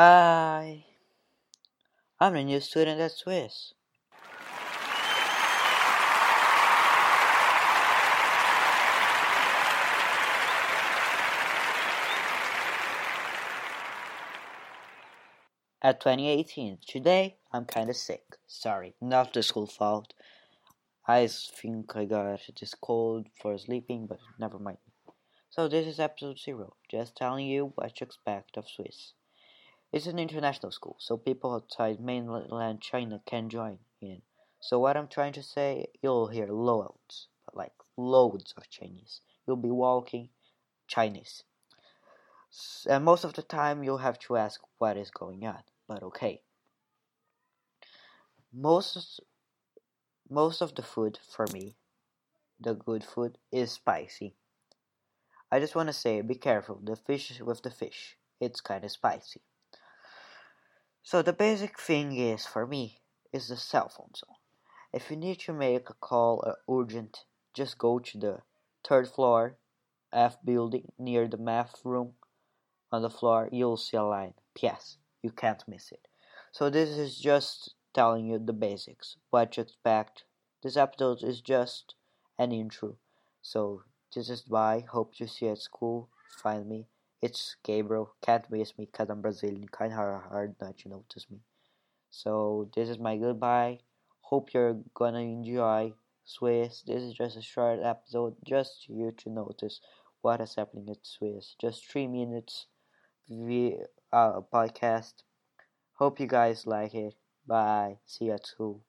Hi, I'm a new student at Swiss. At 2018, today I'm kinda sick. Sorry, not the school fault. I think I got this cold for sleeping, but never mind. So this is episode zero, just telling you what to expect of Swiss. It's an international school, so people outside mainland China can join in. So what I'm trying to say, you'll hear loads, but like loads of Chinese. You'll be walking Chinese. And most of the time you'll have to ask what is going on, but okay. Most most of the food for me, the good food, is spicy. I just want to say, be careful. The fish with the fish, it's kind of spicy. So the basic thing is for me is the cell phone zone. If you need to make a call or urgent, just go to the third floor F building near the math room. On the floor, you'll see a line. Yes, you can't miss it. So this is just telling you the basics, what to expect. This episode is just an intro. So this is why. Hope to see you at school. Find me. It's Gabriel. Can't miss me because I'm Brazilian. Kind of hard not to notice me. So this is my goodbye. Hope you're gonna enjoy Swiss. This is just a short episode, just for you to notice what is happening at Swiss. Just three minutes via uh, podcast. Hope you guys like it. Bye. See you at school.